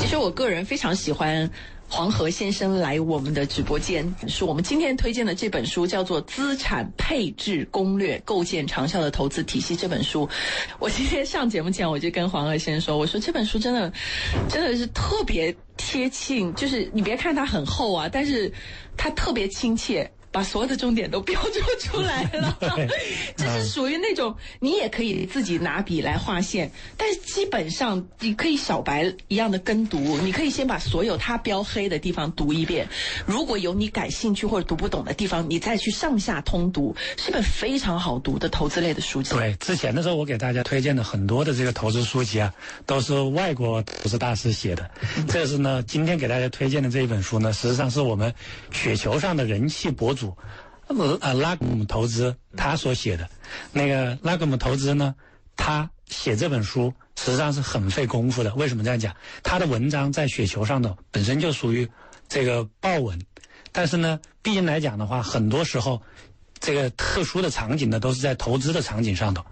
其实我个人非常喜欢黄河先生来我们的直播间，是我们今天推荐的这本书叫做《资产配置攻略：构建长效的投资体系》这本书。我今天上节目前，我就跟黄河先生说，我说这本书真的真的是特别贴近，就是你别看它很厚啊，但是它特别亲切。把所有的重点都标注出来了，这是属于那种你也可以自己拿笔来划线，但是基本上你可以小白一样的跟读，你可以先把所有它标黑的地方读一遍，如果有你感兴趣或者读不懂的地方，你再去上下通读，是本非常好读的投资类的书籍。对，之前的时候我给大家推荐的很多的这个投资书籍啊，都是外国投资大师写的，这是呢，今天给大家推荐的这一本书呢，实际上是我们雪球上的人气博主。主，拉格姆投资他所写的，那个拉格姆投资呢，他写这本书实际上是很费功夫的。为什么这样讲？他的文章在雪球上的本身就属于这个豹文，但是呢，毕竟来讲的话，很多时候。这个特殊的场景呢，都是在投资的场景上头。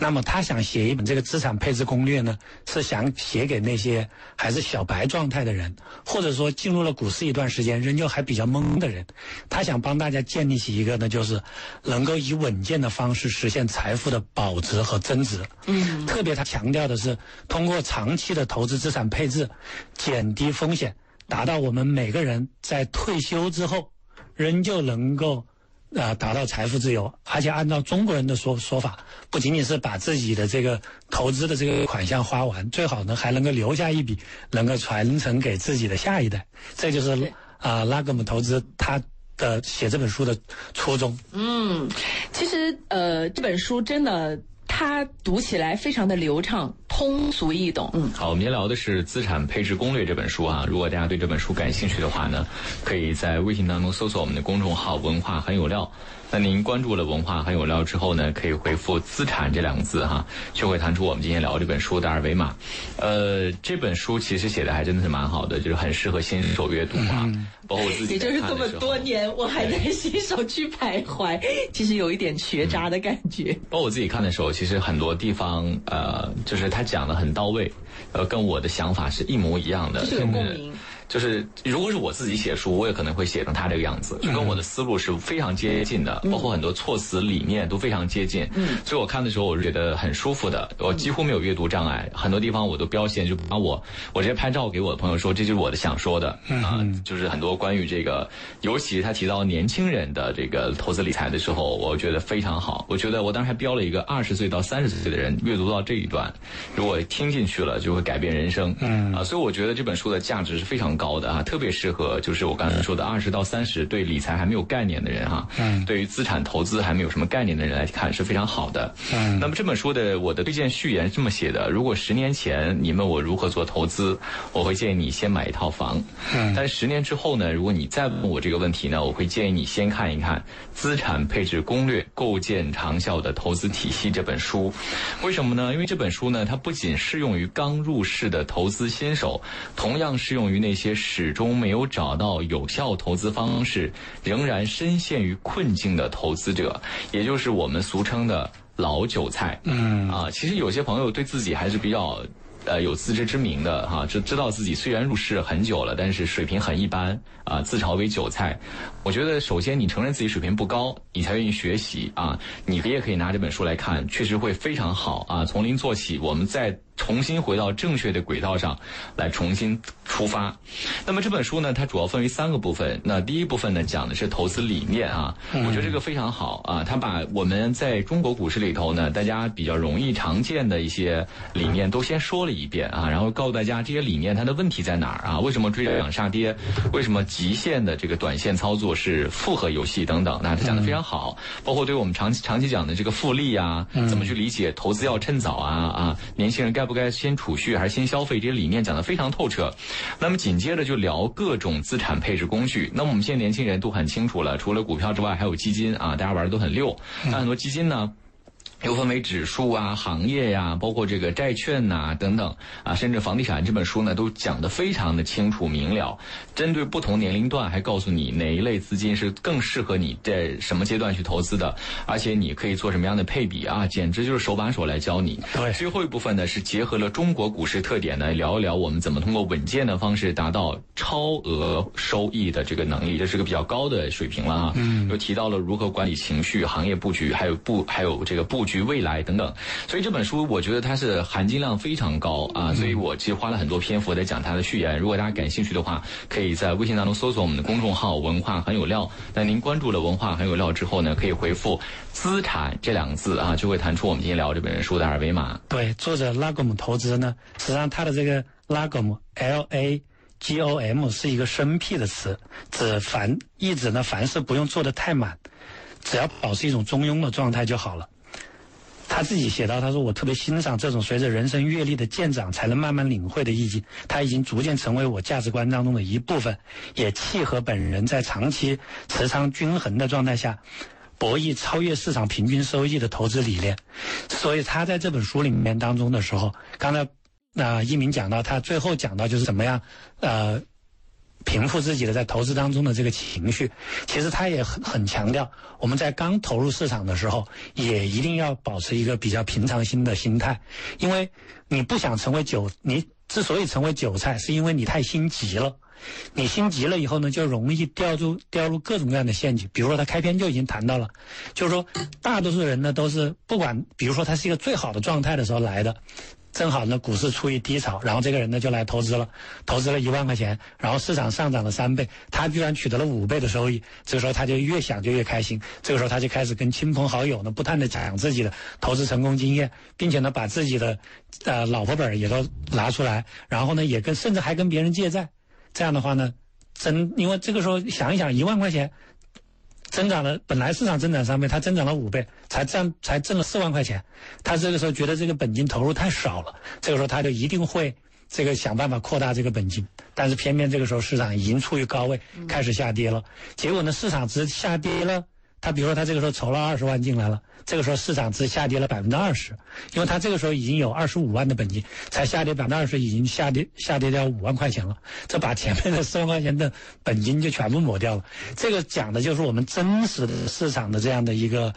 那么他想写一本这个资产配置攻略呢，是想写给那些还是小白状态的人，或者说进入了股市一段时间仍旧还比较懵的人。他想帮大家建立起一个呢，就是能够以稳健的方式实现财富的保值和增值。嗯。特别他强调的是，通过长期的投资资产配置，减低风险，达到我们每个人在退休之后仍旧能够。啊，达到财富自由，而且按照中国人的说说法，不仅仅是把自己的这个投资的这个款项花完，最好呢还能够留下一笔，能够传承给自己的下一代。这就是啊，拉格姆投资他的写这本书的初衷。嗯，其实呃，这本书真的。它读起来非常的流畅，通俗易懂。嗯，好，我们今天聊的是《资产配置攻略》这本书啊。如果大家对这本书感兴趣的话呢，可以在微信当中搜索我们的公众号“文化很有料”。那您关注了文化很有料之后呢，可以回复“资产”这两个字哈，就会弹出我们今天聊这本书的二维码。呃，这本书其实写的还真的是蛮好的，就是很适合新手阅读啊。包括我自己，也就是这么多年，我还在新手区徘徊，其实有一点学渣的感觉。包括我自己看的时候，其实很多地方呃，就是他讲的很到位，呃，跟我的想法是一模一样的，就是有共鸣。就是如果是我自己写书，我也可能会写成他这个样子，就跟我的思路是非常接近的，包括很多措辞理念都非常接近。嗯，所以我看的时候我是觉得很舒服的，我几乎没有阅读障碍，很多地方我都标线，就把我我直接拍照给我的朋友说，这就是我的想说的啊，就是很多关于这个，尤其他提到年轻人的这个投资理财的时候，我觉得非常好。我觉得我当时还标了一个二十岁到三十岁的人阅读到这一段，如果听进去了就会改变人生。嗯啊，所以我觉得这本书的价值是非常。高的啊，特别适合就是我刚才说的二十到三十对理财还没有概念的人哈，嗯，对于资产投资还没有什么概念的人来看是非常好的。嗯，那么这本书的我的推荐序言这么写的：如果十年前你问我如何做投资，我会建议你先买一套房。嗯，但是十年之后呢，如果你再问我这个问题呢，我会建议你先看一看《资产配置攻略：构建长效的投资体系》这本书。为什么呢？因为这本书呢，它不仅适用于刚入市的投资新手，同样适用于那些。些始终没有找到有效投资方式，仍然深陷于困境的投资者，也就是我们俗称的老韭菜。嗯啊，其实有些朋友对自己还是比较。呃，有自知之明的哈，知知道自己虽然入市很久了，但是水平很一般啊，自嘲为韭菜。我觉得首先你承认自己水平不高，你才愿意学习啊。你也可以拿这本书来看，确实会非常好啊。从零做起，我们再重新回到正确的轨道上，来重新出发。那么这本书呢，它主要分为三个部分。那第一部分呢，讲的是投资理念啊，我觉得这个非常好啊。它把我们在中国股市里头呢，大家比较容易常见的一些理念都先说了。一遍啊，然后告诉大家这些理念它的问题在哪儿啊？为什么追涨杀跌？为什么极限的这个短线操作是复合游戏等等？那他讲的非常好，包括对我们长期长期讲的这个复利啊，怎么去理解投资要趁早啊啊？年轻人该不该先储蓄还是先消费？这些理念讲得非常透彻。那么紧接着就聊各种资产配置工具。那么我们现在年轻人都很清楚了，除了股票之外，还有基金啊，大家玩的都很溜。那很多基金呢？又分为指数啊、行业呀，包括这个债券呐等等啊，甚至房地产这本书呢，都讲得非常的清楚明了。针对不同年龄段，还告诉你哪一类资金是更适合你在什么阶段去投资的，而且你可以做什么样的配比啊，简直就是手把手来教你。对，最后一部分呢是结合了中国股市特点呢，聊一聊我们怎么通过稳健的方式达到超额收益的这个能力，这是个比较高的水平了啊。嗯，又提到了如何管理情绪、行业布局，还有布还有这个布。局未来等等，所以这本书我觉得它是含金量非常高啊，所以我其实花了很多篇幅在讲它的序言。如果大家感兴趣的话，可以在微信当中搜索我们的公众号“文化很有料”。那您关注了“文化很有料”之后呢，可以回复“资产”这两个字啊，就会弹出我们今天聊这本书的二维码。对，作者拉格姆投资呢，实际上他的这个拉格姆 L A G O M 是一个生僻的词，指凡意指呢凡事不用做的太满，只要保持一种中庸的状态就好了。他自己写到，他说我特别欣赏这种随着人生阅历的渐长才能慢慢领会的意境，他已经逐渐成为我价值观当中的一部分，也契合本人在长期持仓均衡的状态下，博弈超越市场平均收益的投资理念。所以他在这本书里面当中的时候，刚才那一鸣讲到，他最后讲到就是怎么样，呃。平复自己的在投资当中的这个情绪，其实他也很很强调，我们在刚投入市场的时候，也一定要保持一个比较平常心的心态，因为你不想成为韭，你之所以成为韭菜，是因为你太心急了，你心急了以后呢，就容易掉入掉入各种各样的陷阱。比如说他开篇就已经谈到了，就是说大多数人呢都是不管，比如说他是一个最好的状态的时候来的。正好呢，股市处于低潮，然后这个人呢就来投资了，投资了一万块钱，然后市场上涨了三倍，他居然取得了五倍的收益。这个时候他就越想就越开心，这个时候他就开始跟亲朋好友呢不断的讲自己的投资成功经验，并且呢把自己的呃老婆本也都拿出来，然后呢也跟甚至还跟别人借债。这样的话呢，真因为这个时候想一想一万块钱。增长了，本来市场增长三倍，它增长了五倍，才挣才挣了四万块钱。他这个时候觉得这个本金投入太少了，这个时候他就一定会这个想办法扩大这个本金。但是偏偏这个时候市场已经处于高位，开始下跌了。结果呢，市场值下跌了。他比如说，他这个时候筹了二十万进来了，这个时候市场只下跌了百分之二十，因为他这个时候已经有二十五万的本金，才下跌百分之二十，已经下跌下跌掉五万块钱了，这把前面的四万块钱的本金就全部抹掉了。这个讲的就是我们真实的市场的这样的一个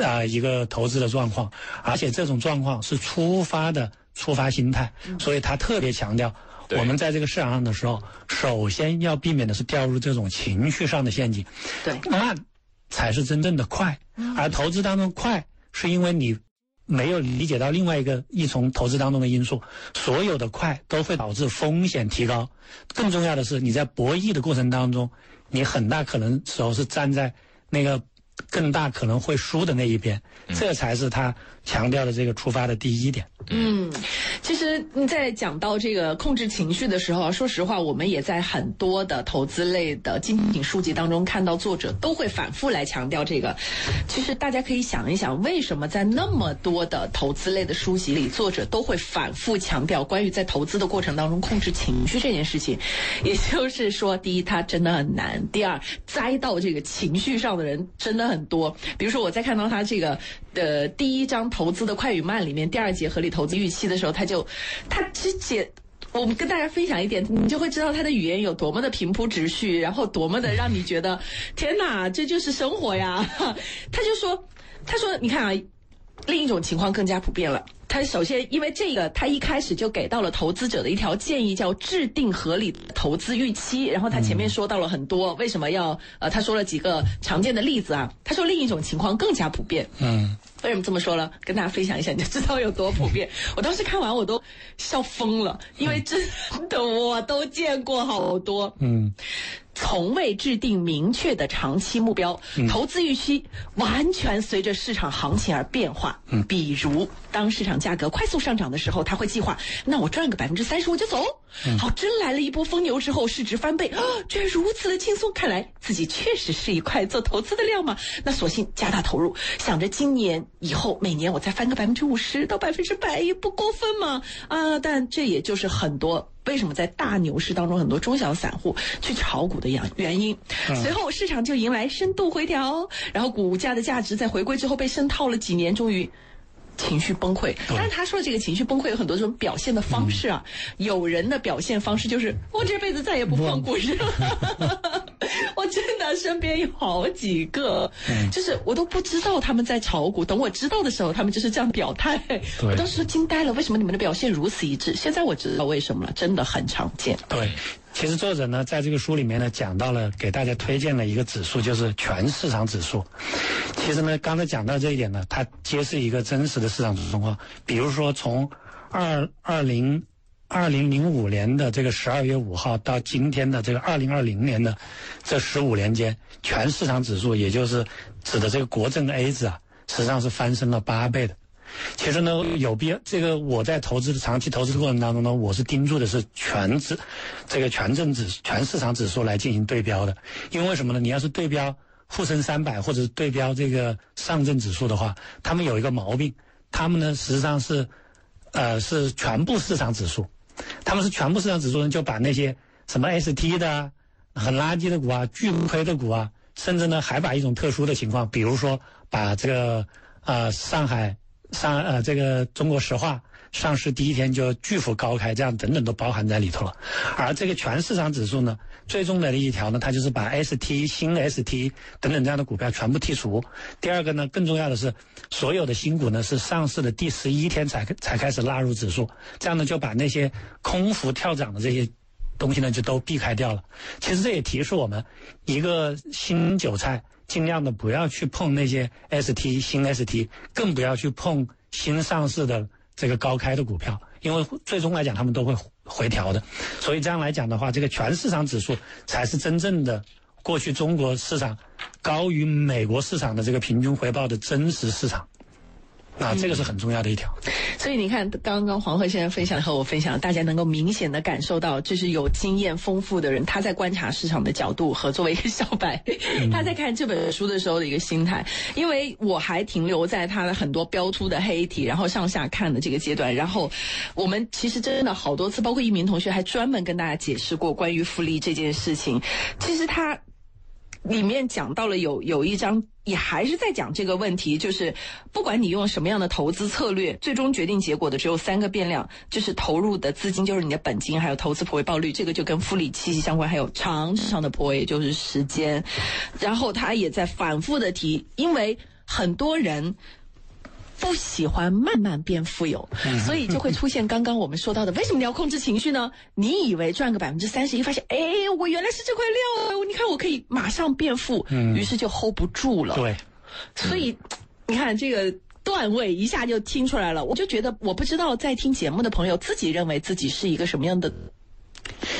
啊一个投资的状况，而且这种状况是出发的出发心态，所以他特别强调，我们在这个市场上的时候，首先要避免的是掉入这种情绪上的陷阱，对。慢。才是真正的快，而投资当中快，是因为你没有理解到另外一个一重投资当中的因素。所有的快都会导致风险提高，更重要的是你在博弈的过程当中，你很大可能时候是站在那个。更大可能会输的那一边，这才是他强调的这个出发的第一点。嗯，其实你在讲到这个控制情绪的时候，说实话，我们也在很多的投资类的精品书籍当中看到作者都会反复来强调这个。其实大家可以想一想，为什么在那么多的投资类的书籍里，作者都会反复强调关于在投资的过程当中控制情绪这件事情？也就是说，第一，它真的很难；第二，栽到这个情绪上的人真的。很多，比如说我在看到他这个的第一章投资的快与慢里面，第二节合理投资预期的时候，他就他其实解，我们跟大家分享一点，你就会知道他的语言有多么的平铺直叙，然后多么的让你觉得天哪，这就是生活呀。他就说，他说，你看啊，另一种情况更加普遍了。他首先，因为这个，他一开始就给到了投资者的一条建议，叫制定合理投资预期。然后他前面说到了很多，为什么要呃，他说了几个常见的例子啊。他说另一种情况更加普遍。嗯，为什么这么说呢？跟大家分享一下，你就知道有多普遍。我当时看完我都笑疯了，因为真的我都见过好多。嗯。从未制定明确的长期目标，投资预期完全随着市场行情而变化。嗯，比如当市场价格快速上涨的时候，他会计划，那我赚个百分之三十我就走。好，真来了一波疯牛之后，市值翻倍，啊，居然如此的轻松，看来自己确实是一块做投资的料嘛。那索性加大投入，想着今年以后每年我再翻个百分之五十到百分之百也不过分嘛。啊，但这也就是很多。为什么在大牛市当中，很多中小散户去炒股的原原因？随后市场就迎来深度回调，然后股价的价值在回归之后被深套了几年，终于情绪崩溃。但是他说这个情绪崩溃有很多种表现的方式啊，有人的表现方式就是我这辈子再也不碰股市了。我真的身边有好几个，就是我都不知道他们在炒股，等我知道的时候，他们就是这样表态。我当时惊呆了，为什么你们的表现如此一致？现在我知道为什么了，真的很常见。对。其实作者呢，在这个书里面呢，讲到了给大家推荐了一个指数，就是全市场指数。其实呢，刚才讲到这一点呢，它揭示一个真实的市场状况。比如说，从二二零二零零五年的这个十二月五号到今天的这个二零二零年的这十五年间，全市场指数，也就是指的这个国证 A 指啊，实际上是翻身了八倍的。其实呢，有必要。这个我在投资的长期投资的过程当中呢，我是盯住的是全指，这个全证指、全市场指数来进行对标的。因为什么呢？你要是对标沪深三百或者对标这个上证指数的话，他们有一个毛病，他们呢实际上是，呃，是全部市场指数，他们是全部市场指数人，就把那些什么 ST 的很垃圾的股啊、巨亏的股啊，甚至呢还把一种特殊的情况，比如说把这个呃上海。上呃，这个中国石化上市第一天就巨幅高开，这样等等都包含在里头了。而这个全市场指数呢，最重要的一条呢，它就是把 ST、新 ST 等等这样的股票全部剔除。第二个呢，更重要的是，所有的新股呢是上市的第十一天才才开始纳入指数，这样呢就把那些空幅跳涨的这些东西呢就都避开掉了。其实这也提示我们，一个新韭菜。尽量的不要去碰那些 ST 新 ST，更不要去碰新上市的这个高开的股票，因为最终来讲他们都会回调的。所以这样来讲的话，这个全市场指数才是真正的过去中国市场高于美国市场的这个平均回报的真实市场。那这个是很重要的一条，所以你看，刚刚黄鹤先生分享和我分享，大家能够明显的感受到，就是有经验丰富的人，他在观察市场的角度和作为一个小白，他在看这本书的时候的一个心态。因为我还停留在他的很多标出的黑体，然后上下看的这个阶段。然后我们其实真的好多次，包括一鸣同学还专门跟大家解释过关于复利这件事情。其实他。里面讲到了有有一章也还是在讲这个问题，就是不管你用什么样的投资策略，最终决定结果的只有三个变量，就是投入的资金，就是你的本金，还有投资回报率，这个就跟复利息息相关，还有长长的坡，也就是时间。然后他也在反复的提，因为很多人。不喜欢慢慢变富有，所以就会出现刚刚我们说到的，为什么你要控制情绪呢？你以为赚个百分之三十一，发现哎，我原来是这块料，你看我可以马上变富，于是就 hold 不住了。对，所以你看这个段位一下就听出来了，我就觉得我不知道在听节目的朋友自己认为自己是一个什么样的。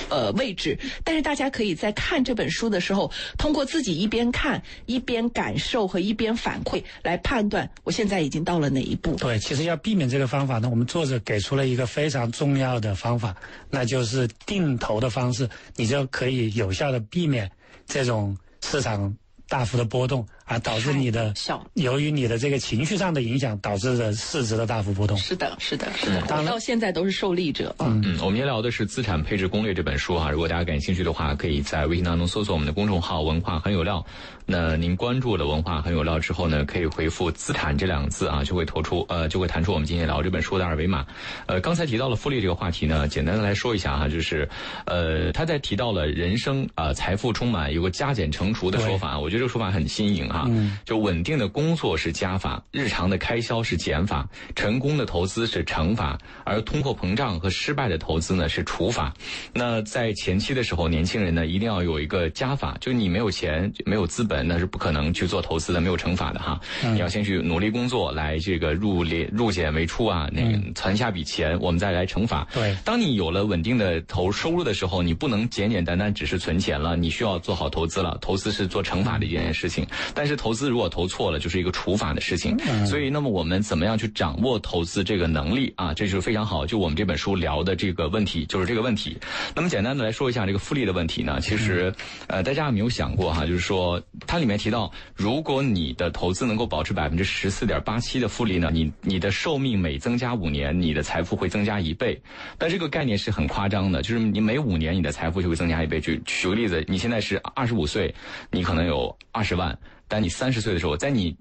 呃，位置，但是大家可以在看这本书的时候，通过自己一边看一边感受和一边反馈来判断，我现在已经到了哪一步。对，其实要避免这个方法呢，我们作者给出了一个非常重要的方法，那就是定投的方式，你就可以有效的避免这种市场。大幅的波动啊，导致你的由于你的这个情绪上的影响，导致的市值的大幅波动。是的，是的，是的。我到现在都是受利者。嗯嗯，我们今天聊的是《资产配置攻略》这本书哈，如果大家感兴趣的话，可以在微信当中搜索我们的公众号“文化很有料”。那您关注了“文化很有料”之后呢，可以回复“资产”这两个字啊，就会投出呃，就会弹出我们今天聊这本书的二维码。呃，刚才提到了复利这个话题呢，简单的来说一下哈，就是呃，他在提到了人生啊，财富充满有个加减乘除的说法，我觉得。这个说法很新颖哈，就稳定的工作是加法，日常的开销是减法，成功的投资是乘法，而通货膨胀和失败的投资呢是除法。那在前期的时候，年轻人呢一定要有一个加法，就你没有钱、没有资本，那是不可能去做投资的，没有乘法的哈。你要先去努力工作，来这个入列入减为出啊，那个存下笔钱，我们再来乘法。对，当你有了稳定的投收入的时候，你不能简简单单只是存钱了，你需要做好投资了。投资是做乘法的。一件事情，但是投资如果投错了，就是一个除法的事情。所以，那么我们怎么样去掌握投资这个能力啊？这就是非常好。就我们这本书聊的这个问题，就是这个问题。那么简单的来说一下这个复利的问题呢？其实，呃，大家有没有想过哈？就是说，它里面提到，如果你的投资能够保持百分之十四点八七的复利呢，你你的寿命每增加五年，你的财富会增加一倍。但这个概念是很夸张的，就是你每五年你的财富就会增加一倍。举举个例子，你现在是二十五岁，你可能有。二十万，但你三十岁的时候，在你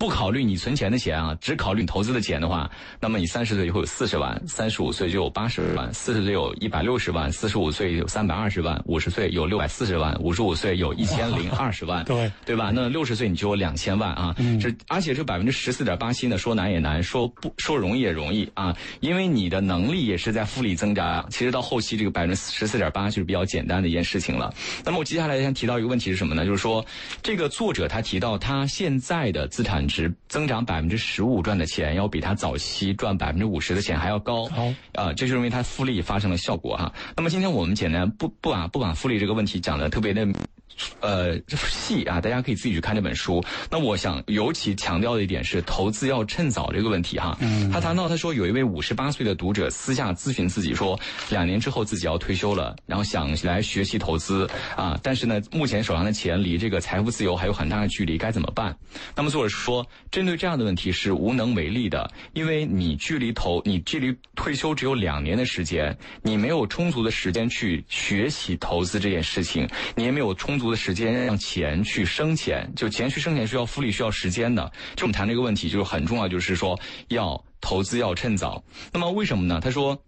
不考虑你存钱的钱啊，只考虑你投资的钱的话，那么你三十岁就会有四十万，三十五岁就有八十万，四十岁有一百六十万，四十五岁有三百二十万，五十岁有六百四十万，五十五岁有一千零二十万，对对吧？那六十岁你就有两千万啊，这而且这百分之十四点八七呢，说难也难，说不说容易也容易啊，因为你的能力也是在复利增长，其实到后期这个百分之十四点八就是比较简单的一件事情了。那么我接下来想提到一个问题是什么呢？就是说这个作者他提到他现在的资产值增长百分之十五赚的钱，要比他早期赚百分之五十的钱还要高。好啊，这就是因为他复利发生了效果哈。那么今天我们简单不不把不把复利这个问题讲的特别的。呃，细啊，大家可以自己去看这本书。那我想尤其强调的一点是，投资要趁早这个问题哈。嗯。他谈到他说，有一位五十八岁的读者私下咨询自己说，两年之后自己要退休了，然后想来学习投资啊，但是呢，目前手上的钱离这个财富自由还有很大的距离，该怎么办？那么作者说，针对这样的问题是无能为力的，因为你距离投你距离退休只有两年的时间，你没有充足的时间去学习投资这件事情，你也没有充足的时间让钱去生钱，就钱去生钱需要复利，需要时间的。就我们谈这个问题，就是很重要，就是说要投资要趁早。那么为什么呢？他说，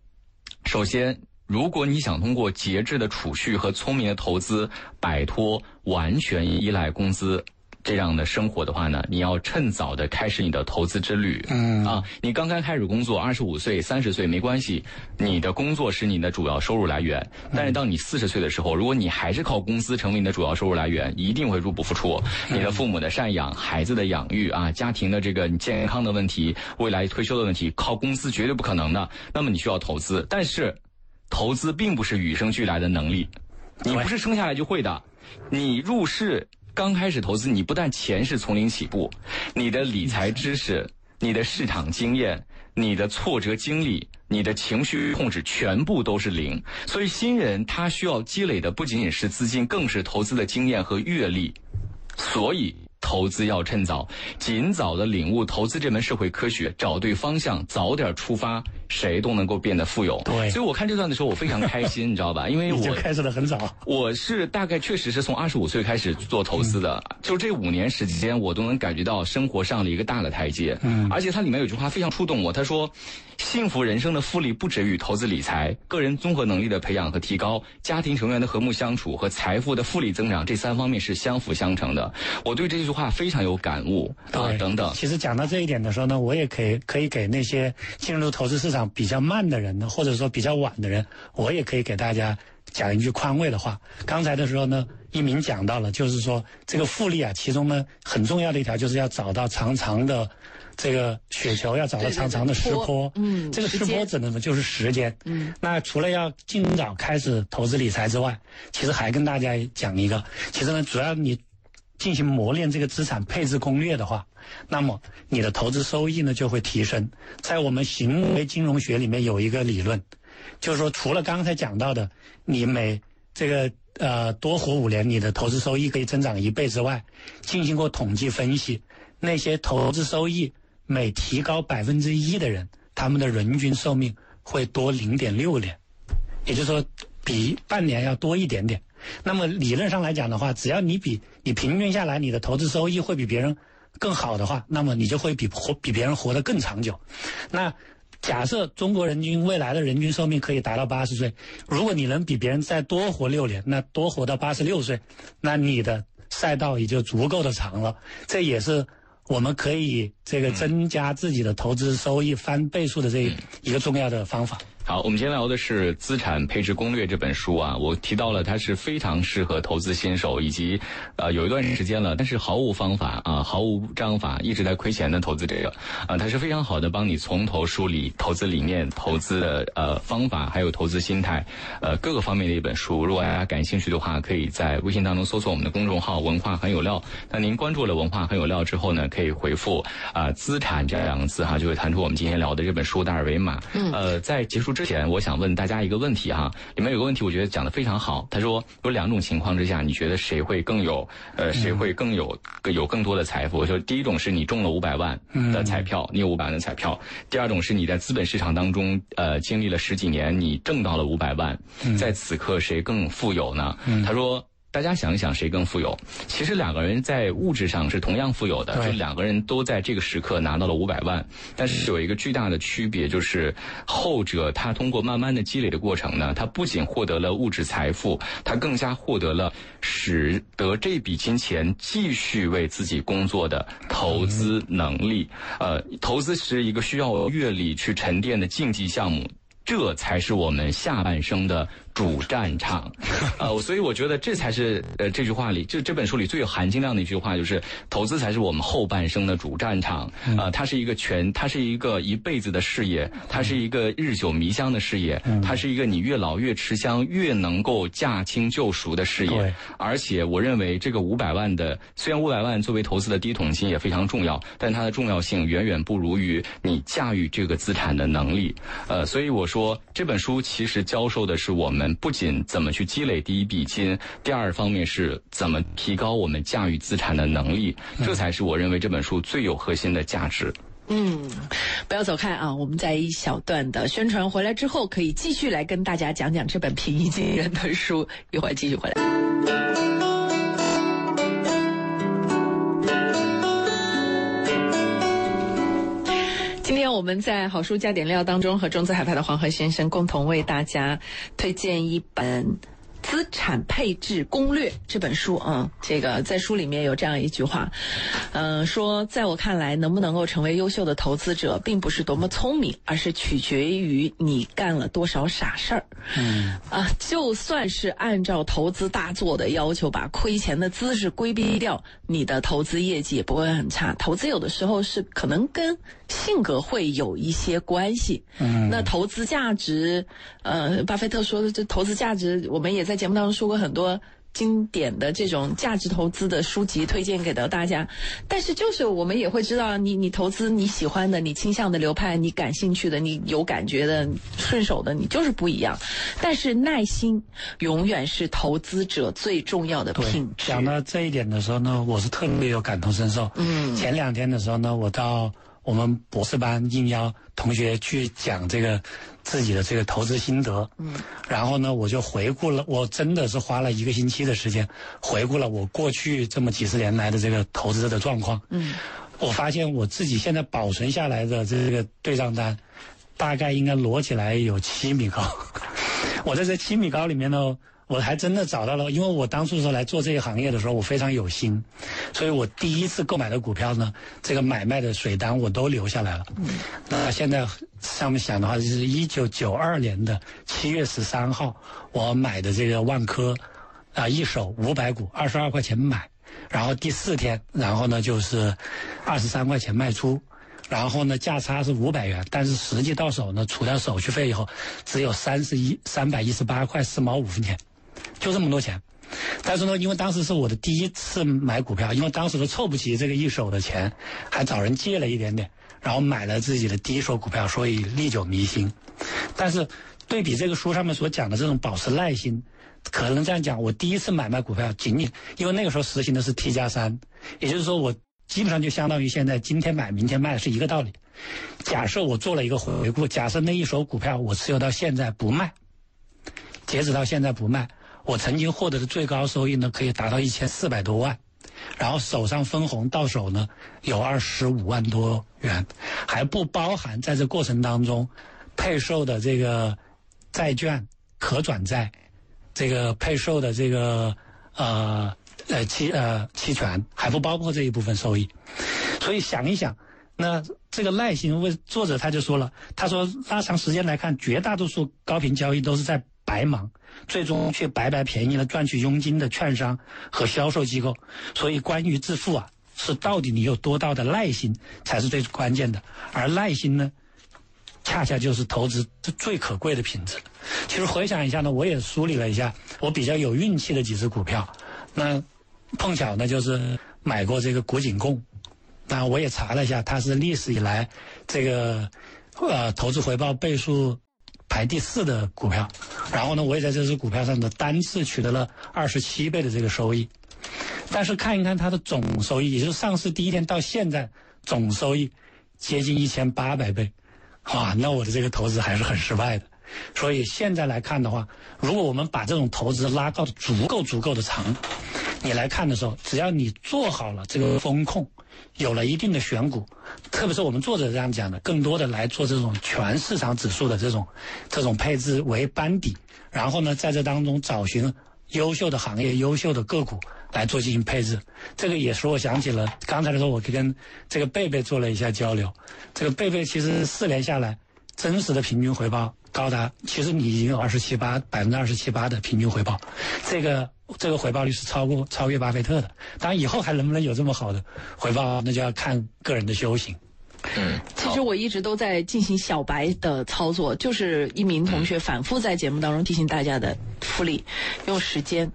首先，如果你想通过节制的储蓄和聪明的投资摆脱完全依赖工资。这样的生活的话呢，你要趁早的开始你的投资之旅。嗯啊，你刚刚开始工作，二十五岁、三十岁没关系，你的工作是你的主要收入来源。但是当你四十岁的时候，如果你还是靠公司成为你的主要收入来源，一定会入不敷出。你的父母的赡养、孩子的养育啊，家庭的这个健康的问题、未来退休的问题，靠公司绝对不可能的。那么你需要投资，但是投资并不是与生俱来的能力，你不是生下来就会的。你入市。刚开始投资，你不但钱是从零起步，你的理财知识、你的市场经验、你的挫折经历、你的情绪控制，全部都是零。所以新人他需要积累的不仅仅是资金，更是投资的经验和阅历。所以。投资要趁早，尽早的领悟投资这门社会科学，找对方向，早点出发，谁都能够变得富有。对，所以我看这段的时候，我非常开心，你知道吧？因为我开始的很早。我是大概确实是从二十五岁开始做投资的，就这五年时间，我都能感觉到生活上了一个大的台阶。嗯，而且它里面有句话非常触动我，他说。幸福人生的复利不止于投资理财，个人综合能力的培养和提高，家庭成员的和睦相处和财富的复利增长，这三方面是相辅相成的。我对这句话非常有感悟啊！等等。其实讲到这一点的时候呢，我也可以可以给那些进入投资市场比较慢的人呢，或者说比较晚的人，我也可以给大家讲一句宽慰的话。刚才的时候呢，一鸣讲到了，就是说这个复利啊，其中呢很重要的一条就是要找到长长的。这个雪球要找到长长的石坡，嗯，这个石坡指的呢就是时间，嗯，那除了要尽早开始投资理财之外，其实还跟大家讲一个，其实呢，主要你进行磨练这个资产配置攻略的话，那么你的投资收益呢就会提升。在我们行为金融学里面有一个理论，就是说除了刚才讲到的，你每这个呃多活五年，你的投资收益可以增长一倍之外，进行过统计分析，那些投资收益。每提高百分之一的人，他们的人均寿命会多零点六年，也就是说，比半年要多一点点。那么理论上来讲的话，只要你比你平均下来，你的投资收益会比别人更好的话，那么你就会比活比别人活得更长久。那假设中国人均未来的人均寿命可以达到八十岁，如果你能比别人再多活六年，那多活到八十六岁，那你的赛道也就足够的长了。这也是。我们可以这个增加自己的投资收益翻倍数的这一个重要的方法。好，我们今天聊的是《资产配置攻略》这本书啊，我提到了它是非常适合投资新手以及呃有一段时间了，但是毫无方法啊，毫无章法，一直在亏钱的投资者啊，它是非常好的帮你从头梳理投资理念、投资的呃方法，还有投资心态呃各个方面的一本书。如果大家感兴趣的话，可以在微信当中搜索我们的公众号“文化很有料”。那您关注了“文化很有料”之后呢，可以回复啊“资产”这两个字哈，就会弹出我们今天聊的这本书的二维码。嗯，呃，在结束。之前我想问大家一个问题哈，里面有个问题我觉得讲的非常好。他说有两种情况之下，你觉得谁会更有呃谁会更有有更多的财富？我说第一种是你中了五百万的彩票，你有五百万的彩票；第二种是你在资本市场当中呃经历了十几年，你挣到了五百万，在此刻谁更富有呢？他说大家想一想，谁更富有？其实两个人在物质上是同样富有的，就两个人都在这个时刻拿到了五百万，但是有一个巨大的区别，就是后者他通过慢慢的积累的过程呢，他不仅获得了物质财富，他更加获得了使得这笔金钱继续为自己工作的投资能力。呃，投资是一个需要阅历去沉淀的竞技项目，这才是我们下半生的。主战场，呃，所以我觉得这才是呃这句话里，这这本书里最有含金量的一句话，就是投资才是我们后半生的主战场。啊，它是一个全，它是一个一辈子的事业，它是一个日久弥香的事业，它是一个你越老越吃香，越能够驾轻就熟的事业。而且我认为这个五百万的，虽然五百万作为投资的第一桶金也非常重要，但它的重要性远远不如于你驾驭这个资产的能力。呃，所以我说这本书其实教授的是我们。不仅怎么去积累第一笔金，第二方面是怎么提高我们驾驭资产的能力，这才是我认为这本书最有核心的价值。嗯，不要走开啊！我们在一小段的宣传回来之后，可以继续来跟大家讲讲这本平易近人的书。一会儿继续回来。我们在好书加点料当中，和中资海派的黄河先生共同为大家推荐一本。资产配置攻略这本书啊，这个在书里面有这样一句话，嗯，说在我看来，能不能够成为优秀的投资者，并不是多么聪明，而是取决于你干了多少傻事儿。嗯，啊，就算是按照投资大作的要求，把亏钱的姿势规避掉，你的投资业绩也不会很差。投资有的时候是可能跟性格会有一些关系。嗯，那投资价值，呃，巴菲特说的这投资价值，我们也在。在节目当中说过很多经典的这种价值投资的书籍，推荐给到大家。但是，就是我们也会知道，你你投资你喜欢的、你倾向的流派、你感兴趣的、你有感觉的、顺手的，你就是不一样。但是，耐心永远是投资者最重要的品质。讲到这一点的时候呢，我是特别有感同身受。嗯，前两天的时候呢，我到我们博士班应邀同学去讲这个。自己的这个投资心得，嗯，然后呢，我就回顾了，我真的是花了一个星期的时间，回顾了我过去这么几十年来的这个投资的状况，嗯，我发现我自己现在保存下来的这个对账单，大概应该摞起来有七米高，我在这七米高里面呢。我还真的找到了，因为我当初说来做这个行业的时候，我非常有心，所以我第一次购买的股票呢，这个买卖的水单我都留下来了。那现在上面想的话，就是一九九二年的七月十三号，我买的这个万科，啊，一手五百股，二十二块钱买，然后第四天，然后呢就是二十三块钱卖出，然后呢价差是五百元，但是实际到手呢，除掉手续费以后，只有三十一三百一十八块四毛五分钱。就这么多钱，但是呢，因为当时是我的第一次买股票，因为当时都凑不齐这个一手的钱，还找人借了一点点，然后买了自己的第一手股票，所以历久弥新。但是对比这个书上面所讲的这种保持耐心，可能这样讲，我第一次买卖股票，仅仅因为那个时候实行的是 T 加三，也就是说我基本上就相当于现在今天买明天卖是一个道理。假设我做了一个回顾，假设那一手股票我持有到现在不卖，截止到现在不卖。我曾经获得的最高收益呢，可以达到一千四百多万，然后手上分红到手呢有二十五万多元，还不包含在这过程当中配售的这个债券、可转债，这个配售的这个呃呃期呃期权，还不包括这一部分收益。所以想一想，那这个耐心为作者他就说了，他说拉长时间来看，绝大多数高频交易都是在白忙。最终却白白便宜了赚取佣金的券商和销售机构，所以关于致富啊，是到底你有多大的耐心才是最关键的，而耐心呢，恰恰就是投资最可贵的品质。其实回想一下呢，我也梳理了一下我比较有运气的几只股票，那碰巧呢就是买过这个古井贡，但我也查了一下，它是历史以来这个呃投资回报倍数。排第四的股票，然后呢，我也在这只股票上的单次取得了二十七倍的这个收益，但是看一看它的总收益，也就是上市第一天到现在总收益接近一千八百倍，哇，那我的这个投资还是很失败的，所以现在来看的话，如果我们把这种投资拉到足够足够的长，你来看的时候，只要你做好了这个风控，有了一定的选股，特别是我们作者这样讲的，更多的来做这种全市场指数的这种这种配置为班底，然后呢，在这当中找寻优秀的行业、优秀的个股来做进行配置。这个也使我想起了刚才的时候，我跟这个贝贝做了一下交流。这个贝贝其实四年下来，真实的平均回报高达，其实你已经有二十七八百分之二十七八的平均回报，这个。这个回报率是超过超越巴菲特的，当然以后还能不能有这么好的回报，那就要看个人的修行。嗯，其实我一直都在进行小白的操作，就是一名同学反复在节目当中提醒大家的复利，用时间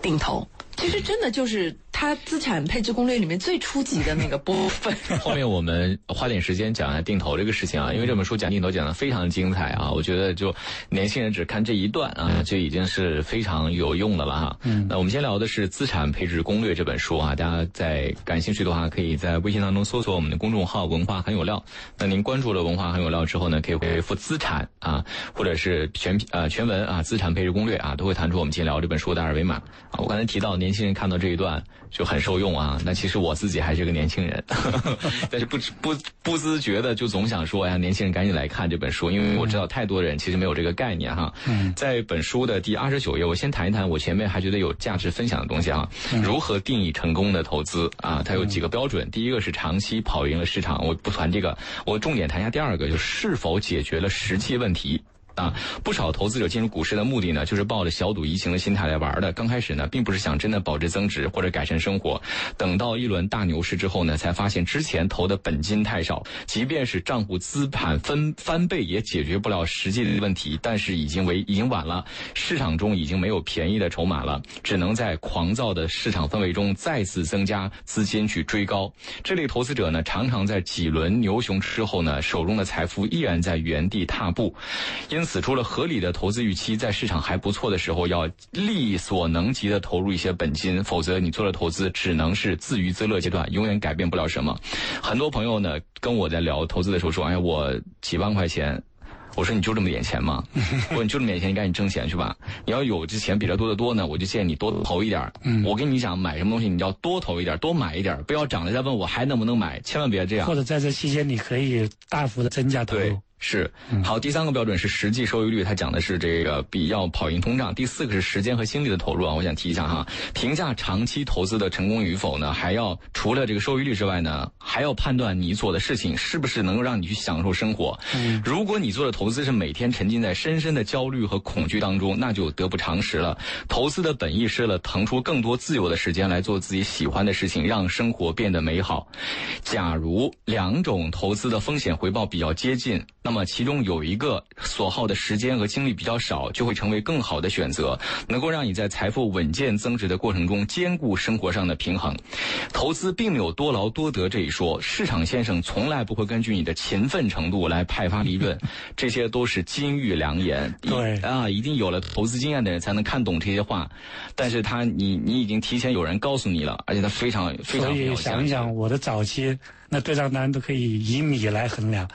定投。其实真的就是它资产配置攻略里面最初级的那个部分。后面我们花点时间讲一下定投这个事情啊，因为这本书讲定投讲的非常精彩啊，我觉得就年轻人只看这一段啊，就已经是非常有用的了哈。嗯。那我们先聊的是《资产配置攻略》这本书啊，大家在感兴趣的话，可以在微信当中搜索我们的公众号“文化很有料”。那您关注了“文化很有料”之后呢，可以回复“资产”啊，或者是全呃全文啊，“资产配置攻略”啊，都会弹出我们今天聊这本书的二维码啊。我刚才提到年轻人看到这一段就很受用啊。那其实我自己还是个年轻人，但是不不不自觉的就总想说呀，年轻人赶紧来看这本书，因为我知道太多人其实没有这个概念哈。在本书的第二十九页，我先谈一谈我前面还觉得有价值分享的东西啊。如何定义成功的投资啊？它有几个标准，第一个是长期跑赢了市场，我不谈这个，我重点谈一下第二个，就是否解决了实际问题。啊，不少投资者进入股市的目的呢，就是抱着小赌怡情的心态来玩的。刚开始呢，并不是想真的保值增值或者改善生活。等到一轮大牛市之后呢，才发现之前投的本金太少，即便是账户资产分翻倍，也解决不了实际的问题。但是已经为已经晚了，市场中已经没有便宜的筹码了，只能在狂躁的市场氛围中再次增加资金去追高。这类投资者呢，常常在几轮牛熊之后呢，手中的财富依然在原地踏步，因。此，除了合理的投资预期，在市场还不错的时候，要力所能及的投入一些本金，否则你做的投资只能是自娱自乐阶段，永远改变不了什么。很多朋友呢跟我在聊投资的时候说：“哎呀，我几万块钱。”我说：“你就这么点钱吗？” 我说：“你就这么点钱，你赶紧挣钱去吧。你要有这钱比这多得多呢，我就建议你多投一点。我跟你讲，买什么东西你要多投一点，多买一点，不要涨了再问我还能不能买，千万别这样。或者在这期间，你可以大幅的增加投入。”是好，第三个标准是实际收益率，它讲的是这个比要跑赢通胀。第四个是时间和心力的投入啊，我想提一下哈，评价长期投资的成功与否呢，还要除了这个收益率之外呢，还要判断你做的事情是不是能够让你去享受生活。如果你做的投资是每天沉浸在深深的焦虑和恐惧当中，那就得不偿失了。投资的本意是了腾出更多自由的时间来做自己喜欢的事情，让生活变得美好。假如两种投资的风险回报比较接近。那么其中有一个所耗的时间和精力比较少，就会成为更好的选择，能够让你在财富稳健增值的过程中兼顾生活上的平衡。投资并没有多劳多得这一说，市场先生从来不会根据你的勤奋程度来派发利润，这些都是金玉良言。对啊，一定有了投资经验的人才能看懂这些话。但是他，你你已经提前有人告诉你了，而且他非常非常。所以想一想，我的早期。那对账单都可以以米来衡量，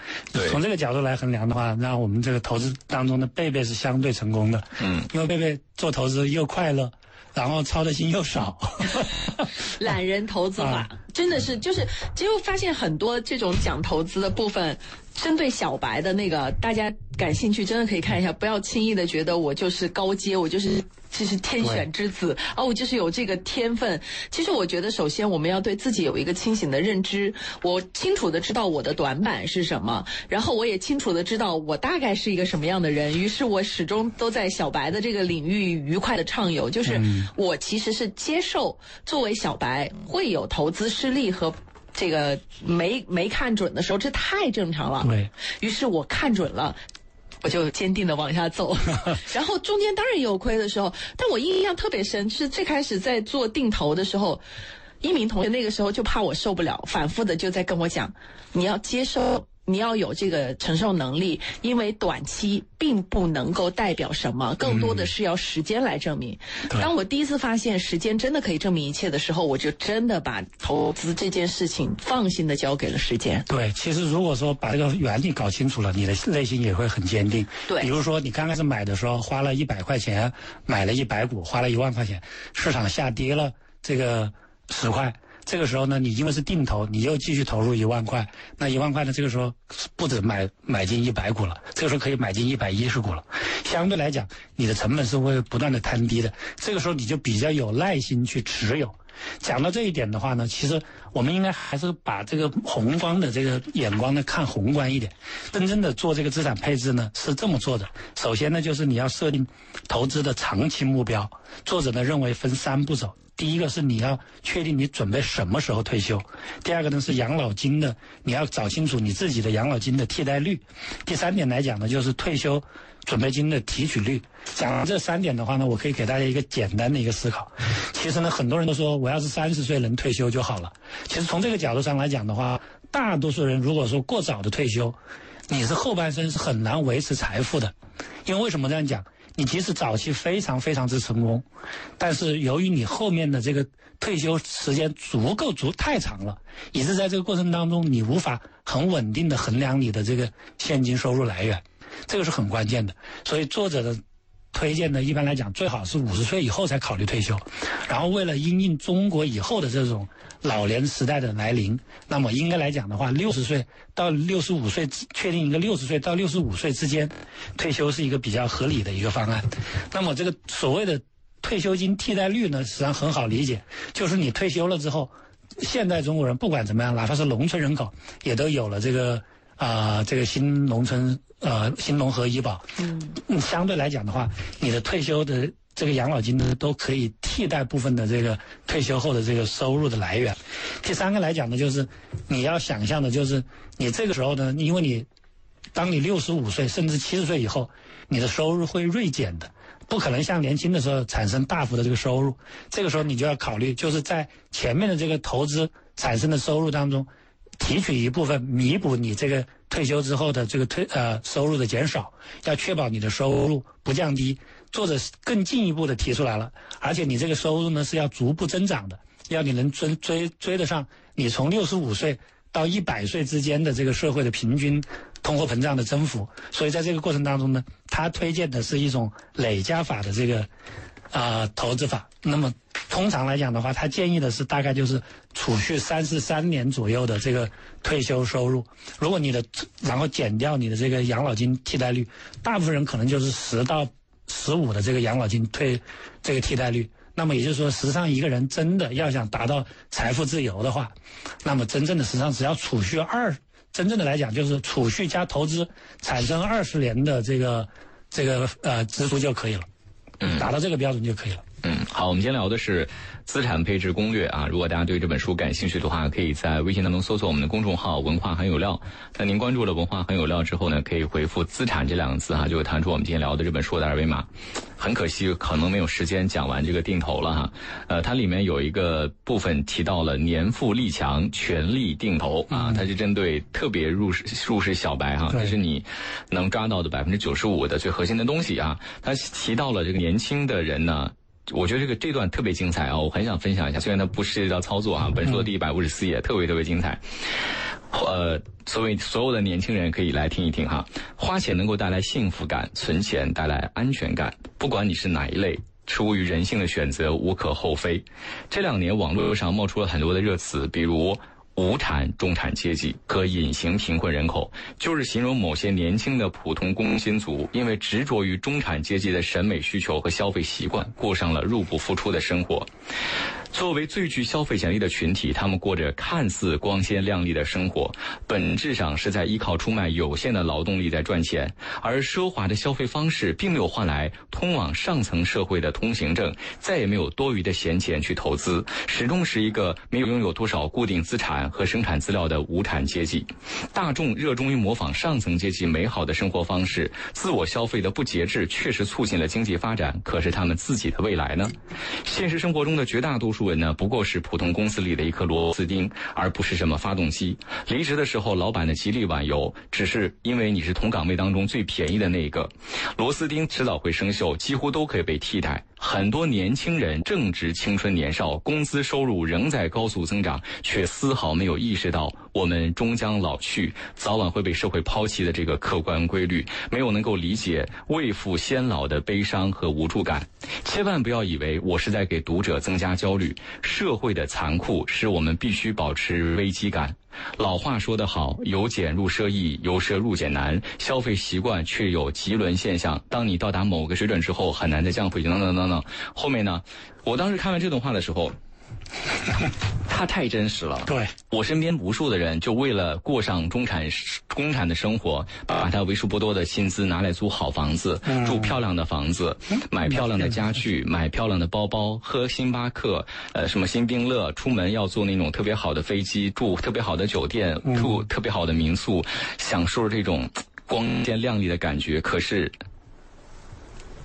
从这个角度来衡量的话，那我们这个投资当中的贝贝是相对成功的，嗯，因为贝贝做投资又快乐，然后操的心又少，懒人投资法真的是就是，结果发现很多这种讲投资的部分。针对小白的那个，大家感兴趣，真的可以看一下，不要轻易的觉得我就是高阶，我就是这是天选之子，哦我就是有这个天分。其实我觉得，首先我们要对自己有一个清醒的认知，我清楚的知道我的短板是什么，然后我也清楚的知道我大概是一个什么样的人。于是我始终都在小白的这个领域愉快的畅游，就是我其实是接受作为小白会有投资失利和。这个没没看准的时候，这太正常了。对于是，我看准了，我就坚定的往下走。然后中间当然也有亏的时候，但我印象特别深，是最开始在做定投的时候，一名同学那个时候就怕我受不了，反复的就在跟我讲，你要接受你要有这个承受能力，因为短期并不能够代表什么，更多的是要时间来证明。当我第一次发现时间真的可以证明一切的时候，我就真的把投资这件事情放心的交给了时间。对，其实如果说把这个原理搞清楚了，你的内心也会很坚定。对，比如说你刚开始买的时候花了一百块钱买了一百股，花了一万块钱，市场下跌了这个十块。这个时候呢，你因为是定投，你又继续投入一万块，那一万块呢，这个时候不止买买进一百股了，这个时候可以买进一百一十股了。相对来讲，你的成本是会不断的摊低的。这个时候你就比较有耐心去持有。讲到这一点的话呢，其实我们应该还是把这个宏观的这个眼光呢看宏观一点。真正的做这个资产配置呢是这么做的：首先呢，就是你要设定投资的长期目标。作者呢认为分三步走。第一个是你要确定你准备什么时候退休，第二个呢是养老金的，你要找清楚你自己的养老金的替代率，第三点来讲呢就是退休准备金的提取率。讲完这三点的话呢，我可以给大家一个简单的一个思考。其实呢，很多人都说我要是三十岁能退休就好了。其实从这个角度上来讲的话，大多数人如果说过早的退休，你是后半生是很难维持财富的。因为为什么这样讲？你即使早期非常非常之成功，但是由于你后面的这个退休时间足够足太长了，以致在这个过程当中你无法很稳定的衡量你的这个现金收入来源，这个是很关键的。所以作者的。推荐呢，一般来讲最好是五十岁以后才考虑退休，然后为了因应中国以后的这种老年时代的来临，那么应该来讲的话，六十岁到六十五岁，确定一个六十岁到六十五岁之间退休是一个比较合理的一个方案。那么这个所谓的退休金替代率呢，实际上很好理解，就是你退休了之后，现在中国人不管怎么样，哪怕是农村人口，也都有了这个。啊，这个新农村呃，新农合医保，嗯，相对来讲的话，你的退休的这个养老金呢，都可以替代部分的这个退休后的这个收入的来源。第三个来讲呢，就是你要想象的，就是你这个时候呢，因为你当你六十五岁甚至七十岁以后，你的收入会锐减的，不可能像年轻的时候产生大幅的这个收入。这个时候你就要考虑，就是在前面的这个投资产生的收入当中。提取一部分弥补你这个退休之后的这个退呃收入的减少，要确保你的收入不降低。作者更进一步的提出来了，而且你这个收入呢是要逐步增长的，要你能追追追得上你从六十五岁到一百岁之间的这个社会的平均通货膨胀的增幅。所以在这个过程当中呢，他推荐的是一种累加法的这个。啊，投资法。那么通常来讲的话，他建议的是大概就是储蓄三十三年左右的这个退休收入。如果你的然后减掉你的这个养老金替代率，大部分人可能就是十到十五的这个养老金退这个替代率。那么也就是说，实际上一个人真的要想达到财富自由的话，那么真正的实际上只要储蓄二，真正的来讲就是储蓄加投资产生二十年的这个这个呃支出就可以了。达到这个标准就可以了。嗯，好，我们今天聊的是资产配置攻略啊。如果大家对这本书感兴趣的话，可以在微信当中搜索我们的公众号“文化很有料”。那您关注了“文化很有料”之后呢，可以回复“资产”这两个字哈，就会弹出我们今天聊的这本书的二维码。很可惜，可能没有时间讲完这个定投了哈。呃，它里面有一个部分提到了年富力强，全力定投啊，它是针对特别入市入市小白哈，这是你能抓到的百分之九十五的最核心的东西啊。它提到了这个年轻的人呢。我觉得这个这段特别精彩啊！我很想分享一下，虽然它不是一道操作啊，本书的第一百五十四页特别特别精彩。呃，所以所有的年轻人可以来听一听哈。花钱能够带来幸福感，存钱带来安全感。不管你是哪一类，出于人性的选择无可厚非。这两年网络上冒出了很多的热词，比如。无产中产阶级和隐形贫困人口，就是形容某些年轻的普通工薪族，因为执着于中产阶级的审美需求和消费习惯，过上了入不敷出的生活。作为最具消费潜力的群体，他们过着看似光鲜亮丽的生活，本质上是在依靠出卖有限的劳动力在赚钱。而奢华的消费方式并没有换来通往上层社会的通行证，再也没有多余的闲钱去投资，始终是一个没有拥有多少固定资产。和生产资料的无产阶级。大众热衷于模仿上层阶级美好的生活方式，自我消费的不节制，确实促进了经济发展。可是他们自己的未来呢？现实生活中的绝大多数人呢，不过是普通公司里的一颗螺丝钉，而不是什么发动机。离职的时候，老板的极力挽留，只是因为你是同岗位当中最便宜的那一个。螺丝钉迟早会生锈，几乎都可以被替代。很多年轻人正值青春年少，工资收入仍在高速增长，却丝毫没有意识到我们终将老去，早晚会被社会抛弃的这个客观规律，没有能够理解未富先老的悲伤和无助感。千万不要以为我是在给读者增加焦虑，社会的残酷使我们必须保持危机感。老话说得好，由俭入奢易，由奢入俭难。消费习惯却有极轮现象，当你到达某个水准之后，很难再降回去。等等等等。后面呢？我当时看完这段话的时候。他太真实了。对我身边无数的人，就为了过上中产中产的生活，把他为数不多的薪资拿来租好房子，住漂亮的房子，买漂亮的家具，买漂亮的包包，喝星巴克，呃，什么新冰乐，出门要坐那种特别好的飞机，住特别好的酒店，住特别好的民宿，享受这种光鲜亮丽的感觉。可是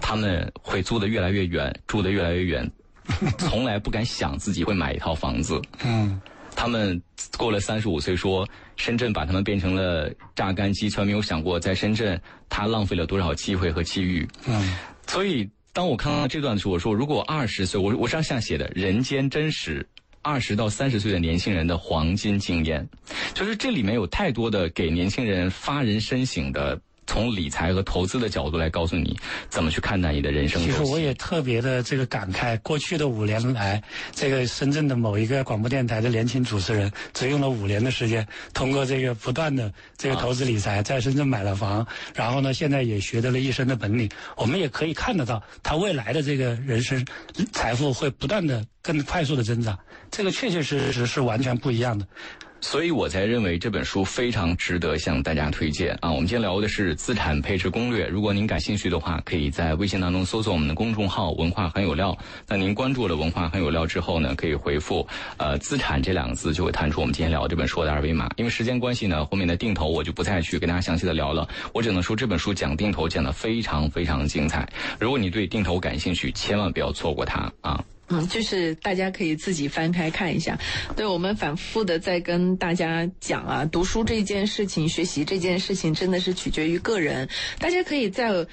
他们会租的越来越远，住的越来越远。从来不敢想自己会买一套房子。嗯，他们过了三十五岁，说深圳把他们变成了榨干机，从来没有想过在深圳他浪费了多少机会和机遇。嗯，所以当我看到这段的时候，我说如果二十岁，我我上下写的人间真实，二十到三十岁的年轻人的黄金经验，就是这里面有太多的给年轻人发人深省的。从理财和投资的角度来告诉你怎么去看待你的人生。其实我也特别的这个感慨，过去的五年来，这个深圳的某一个广播电台的年轻主持人，只用了五年的时间，通过这个不断的这个投资理财，在深圳买了房，然后呢，现在也学得了一身的本领。我们也可以看得到，他未来的这个人生财富会不断的更快速的增长。这个确确实实是完全不一样的。所以我才认为这本书非常值得向大家推荐啊！我们今天聊的是资产配置攻略。如果您感兴趣的话，可以在微信当中搜索我们的公众号“文化很有料”。那您关注了“文化很有料”之后呢，可以回复“呃资产”这两个字，就会弹出我们今天聊这本书的二维码。因为时间关系呢，后面的定投我就不再去跟大家详细的聊了。我只能说这本书讲定投讲的非常非常精彩。如果你对定投感兴趣，千万不要错过它啊！嗯，就是大家可以自己翻开看一下。对我们反复的在跟大家讲啊，读书这件事情，学习这件事情，真的是取决于个人。大家可以在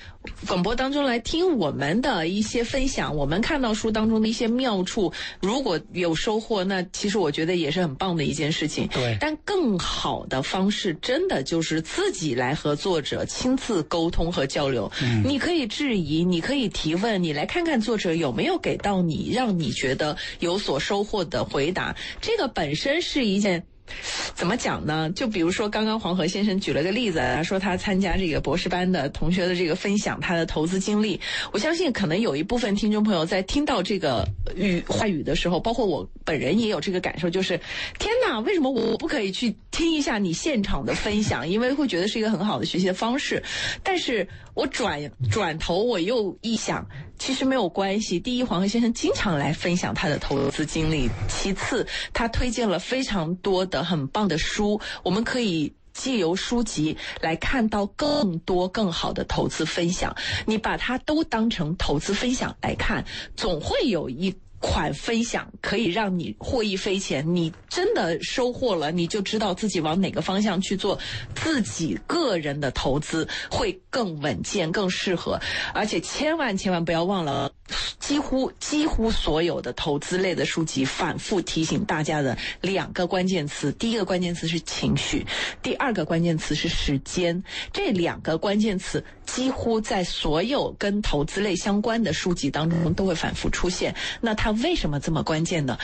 广播当中来听我们的一些分享，我们看到书当中的一些妙处，如果有收获，那其实我觉得也是很棒的一件事情。对。但更好的方式，真的就是自己来和作者亲自沟通和交流。嗯。你可以质疑，你可以提问，你来看看作者有没有给到你让。让你觉得有所收获的回答，这个本身是一件。怎么讲呢？就比如说，刚刚黄河先生举了个例子，他说他参加这个博士班的同学的这个分享，他的投资经历。我相信，可能有一部分听众朋友在听到这个语话语的时候，包括我本人也有这个感受，就是天哪，为什么我不可以去听一下你现场的分享？因为会觉得是一个很好的学习的方式。但是我转转头我又一想，其实没有关系。第一，黄河先生经常来分享他的投资经历；其次，他推荐了非常多的很棒。的书，我们可以借由书籍来看到更多更好的投资分享。你把它都当成投资分享来看，总会有一。款分享可以让你获益匪浅，你真的收获了，你就知道自己往哪个方向去做自己个人的投资会更稳健、更适合。而且千万千万不要忘了，几乎几乎所有的投资类的书籍反复提醒大家的两个关键词：第一个关键词是情绪，第二个关键词是时间。这两个关键词几乎在所有跟投资类相关的书籍当中都会反复出现。那它。为什么这么关键呢？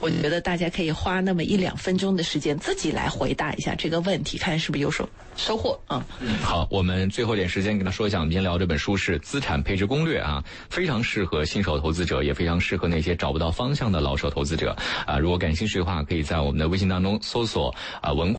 我觉得大家可以花那么一两分钟的时间，自己来回答一下这个问题，看是不是有所收获啊？嗯，好，我们最后一点时间跟他说一下，我们今天聊这本书是《资产配置攻略》啊，非常适合新手投资者，也非常适合那些找不到方向的老手投资者啊。如果感兴趣的话，可以在我们的微信当中搜索啊文。